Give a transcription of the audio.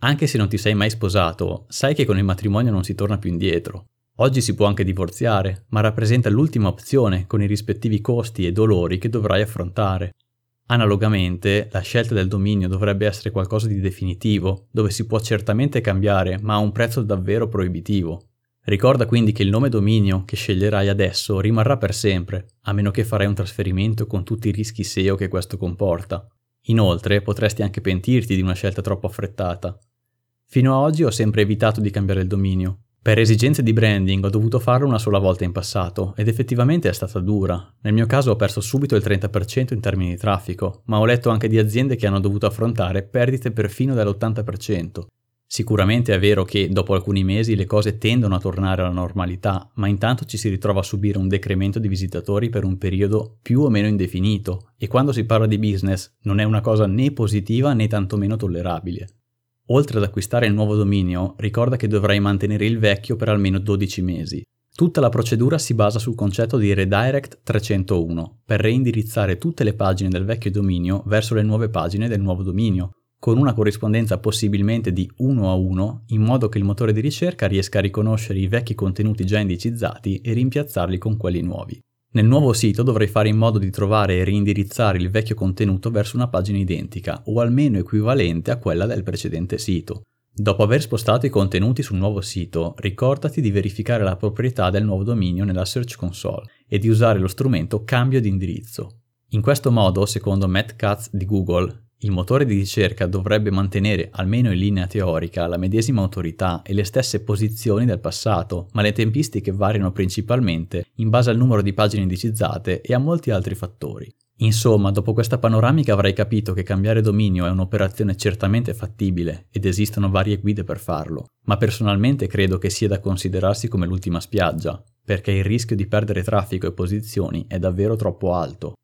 Anche se non ti sei mai sposato, sai che con il matrimonio non si torna più indietro. Oggi si può anche divorziare, ma rappresenta l'ultima opzione con i rispettivi costi e dolori che dovrai affrontare. Analogamente, la scelta del dominio dovrebbe essere qualcosa di definitivo, dove si può certamente cambiare, ma a un prezzo davvero proibitivo. Ricorda quindi che il nome dominio che sceglierai adesso rimarrà per sempre, a meno che farai un trasferimento con tutti i rischi SEO che questo comporta. Inoltre potresti anche pentirti di una scelta troppo affrettata. Fino a oggi ho sempre evitato di cambiare il dominio. Per esigenze di branding ho dovuto farlo una sola volta in passato ed effettivamente è stata dura. Nel mio caso ho perso subito il 30% in termini di traffico, ma ho letto anche di aziende che hanno dovuto affrontare perdite perfino dell'80%. Sicuramente è vero che dopo alcuni mesi le cose tendono a tornare alla normalità, ma intanto ci si ritrova a subire un decremento di visitatori per un periodo più o meno indefinito e quando si parla di business non è una cosa né positiva né tantomeno tollerabile. Oltre ad acquistare il nuovo dominio, ricorda che dovrai mantenere il vecchio per almeno 12 mesi. Tutta la procedura si basa sul concetto di Redirect 301 per reindirizzare tutte le pagine del vecchio dominio verso le nuove pagine del nuovo dominio, con una corrispondenza possibilmente di 1 a 1, in modo che il motore di ricerca riesca a riconoscere i vecchi contenuti già indicizzati e rimpiazzarli con quelli nuovi. Nel nuovo sito dovrai fare in modo di trovare e reindirizzare il vecchio contenuto verso una pagina identica o almeno equivalente a quella del precedente sito. Dopo aver spostato i contenuti sul nuovo sito, ricordati di verificare la proprietà del nuovo dominio nella Search Console e di usare lo strumento cambio di indirizzo. In questo modo, secondo Matt Katz di Google, il motore di ricerca dovrebbe mantenere, almeno in linea teorica, la medesima autorità e le stesse posizioni del passato, ma le tempistiche variano principalmente in base al numero di pagine indicizzate e a molti altri fattori. Insomma, dopo questa panoramica avrai capito che cambiare dominio è un'operazione certamente fattibile ed esistono varie guide per farlo, ma personalmente credo che sia da considerarsi come l'ultima spiaggia, perché il rischio di perdere traffico e posizioni è davvero troppo alto.